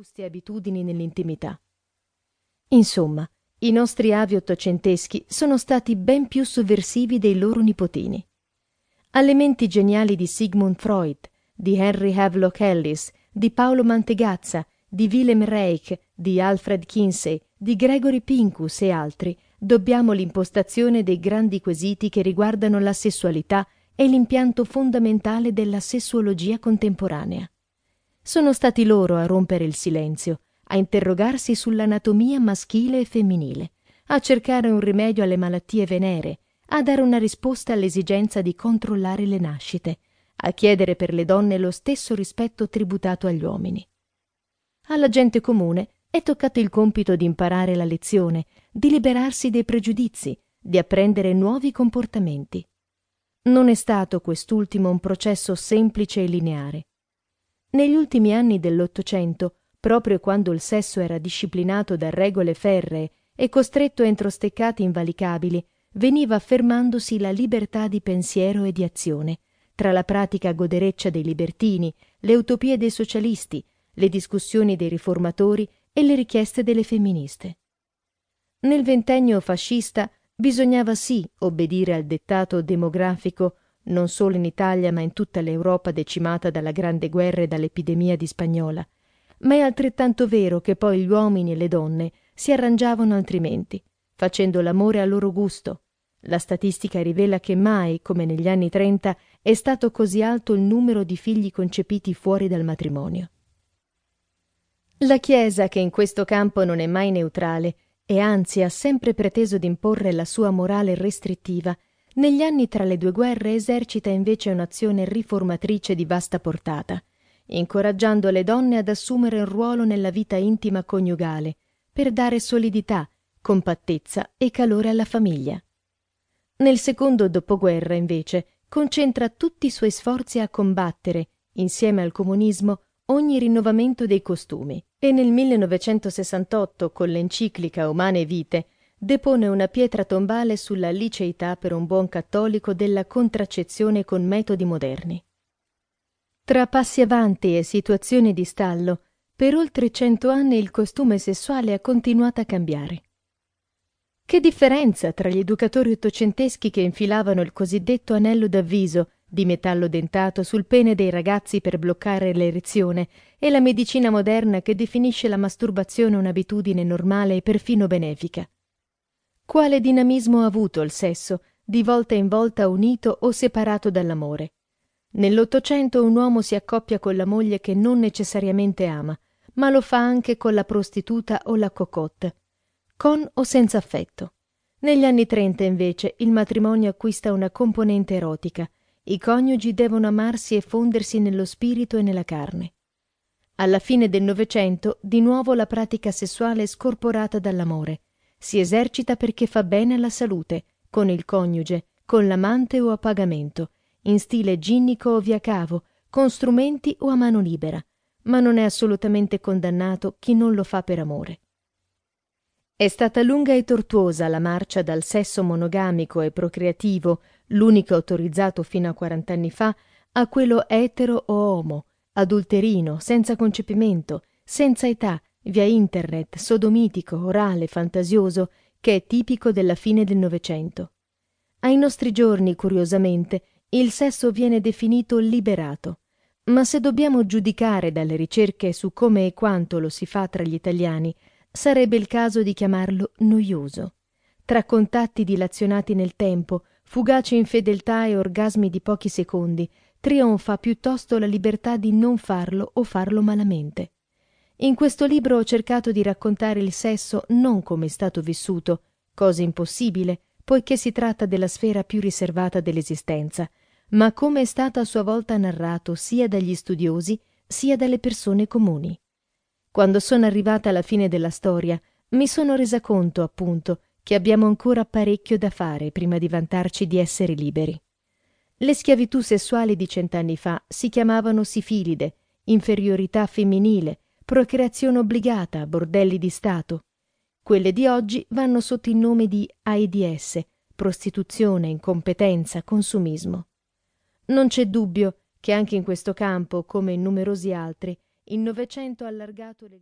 vetuste abitudini nell'intimità. Insomma, i nostri avi ottocenteschi sono stati ben più sovversivi dei loro nipotini. Alle menti geniali di Sigmund Freud, di Henry Havelock Ellis, di Paolo Mantegazza, di Willem Reich, di Alfred Kinsey, di Gregory Pincus e altri, dobbiamo l'impostazione dei grandi quesiti che riguardano la sessualità e l'impianto fondamentale della sessuologia contemporanea. Sono stati loro a rompere il silenzio, a interrogarsi sull'anatomia maschile e femminile, a cercare un rimedio alle malattie venere, a dare una risposta all'esigenza di controllare le nascite, a chiedere per le donne lo stesso rispetto tributato agli uomini. Alla gente comune è toccato il compito di imparare la lezione, di liberarsi dei pregiudizi, di apprendere nuovi comportamenti. Non è stato quest'ultimo un processo semplice e lineare. Negli ultimi anni dell'Ottocento, proprio quando il sesso era disciplinato da regole ferree e costretto entro steccati invalicabili, veniva affermandosi la libertà di pensiero e di azione, tra la pratica godereccia dei libertini, le utopie dei socialisti, le discussioni dei riformatori e le richieste delle femministe. Nel ventennio fascista bisognava sì obbedire al dettato demografico non solo in Italia ma in tutta l'Europa decimata dalla grande guerra e dall'epidemia di spagnola, ma è altrettanto vero che poi gli uomini e le donne si arrangiavano altrimenti, facendo l'amore a loro gusto. La statistica rivela che mai, come negli anni trenta, è stato così alto il numero di figli concepiti fuori dal matrimonio. La Chiesa, che in questo campo non è mai neutrale e anzi ha sempre preteso d'imporre la sua morale restrittiva, negli anni tra le due guerre esercita invece un'azione riformatrice di vasta portata, incoraggiando le donne ad assumere un ruolo nella vita intima coniugale, per dare solidità, compattezza e calore alla famiglia. Nel secondo dopoguerra, invece, concentra tutti i suoi sforzi a combattere, insieme al comunismo, ogni rinnovamento dei costumi e nel 1968 con l'enciclica Umane Vite depone una pietra tombale sulla liceità per un buon cattolico della contraccezione con metodi moderni. Tra passi avanti e situazioni di stallo, per oltre cento anni il costume sessuale ha continuato a cambiare. Che differenza tra gli educatori ottocenteschi che infilavano il cosiddetto anello d'avviso di metallo dentato sul pene dei ragazzi per bloccare l'erezione e la medicina moderna che definisce la masturbazione un'abitudine normale e perfino benefica. Quale dinamismo ha avuto il sesso, di volta in volta unito o separato dall'amore? Nell'Ottocento un uomo si accoppia con la moglie che non necessariamente ama, ma lo fa anche con la prostituta o la cocotte, con o senza affetto. Negli anni trenta, invece, il matrimonio acquista una componente erotica, i coniugi devono amarsi e fondersi nello spirito e nella carne. Alla fine del Novecento, di nuovo la pratica sessuale è scorporata dall'amore. Si esercita perché fa bene alla salute, con il coniuge, con l'amante o a pagamento, in stile ginnico o via cavo, con strumenti o a mano libera, ma non è assolutamente condannato chi non lo fa per amore. È stata lunga e tortuosa la marcia dal sesso monogamico e procreativo l'unico autorizzato fino a quarant'anni fa, a quello etero o omo, adulterino, senza concepimento, senza età, via internet, sodomitico, orale, fantasioso, che è tipico della fine del Novecento. Ai nostri giorni, curiosamente, il sesso viene definito liberato, ma se dobbiamo giudicare dalle ricerche su come e quanto lo si fa tra gli italiani, sarebbe il caso di chiamarlo noioso. Tra contatti dilazionati nel tempo, fugaci infedeltà e orgasmi di pochi secondi, trionfa piuttosto la libertà di non farlo o farlo malamente. In questo libro ho cercato di raccontare il sesso non come è stato vissuto, cosa impossibile, poiché si tratta della sfera più riservata dell'esistenza, ma come è stato a sua volta narrato sia dagli studiosi sia dalle persone comuni. Quando sono arrivata alla fine della storia, mi sono resa conto, appunto, che abbiamo ancora parecchio da fare prima di vantarci di essere liberi. Le schiavitù sessuali di cent'anni fa si chiamavano sifilide, inferiorità femminile, procreazione obbligata, bordelli di Stato. Quelle di oggi vanno sotto il nome di AIDS, prostituzione, incompetenza, consumismo. Non c'è dubbio che anche in questo campo, come in numerosi altri, il Novecento ha allargato le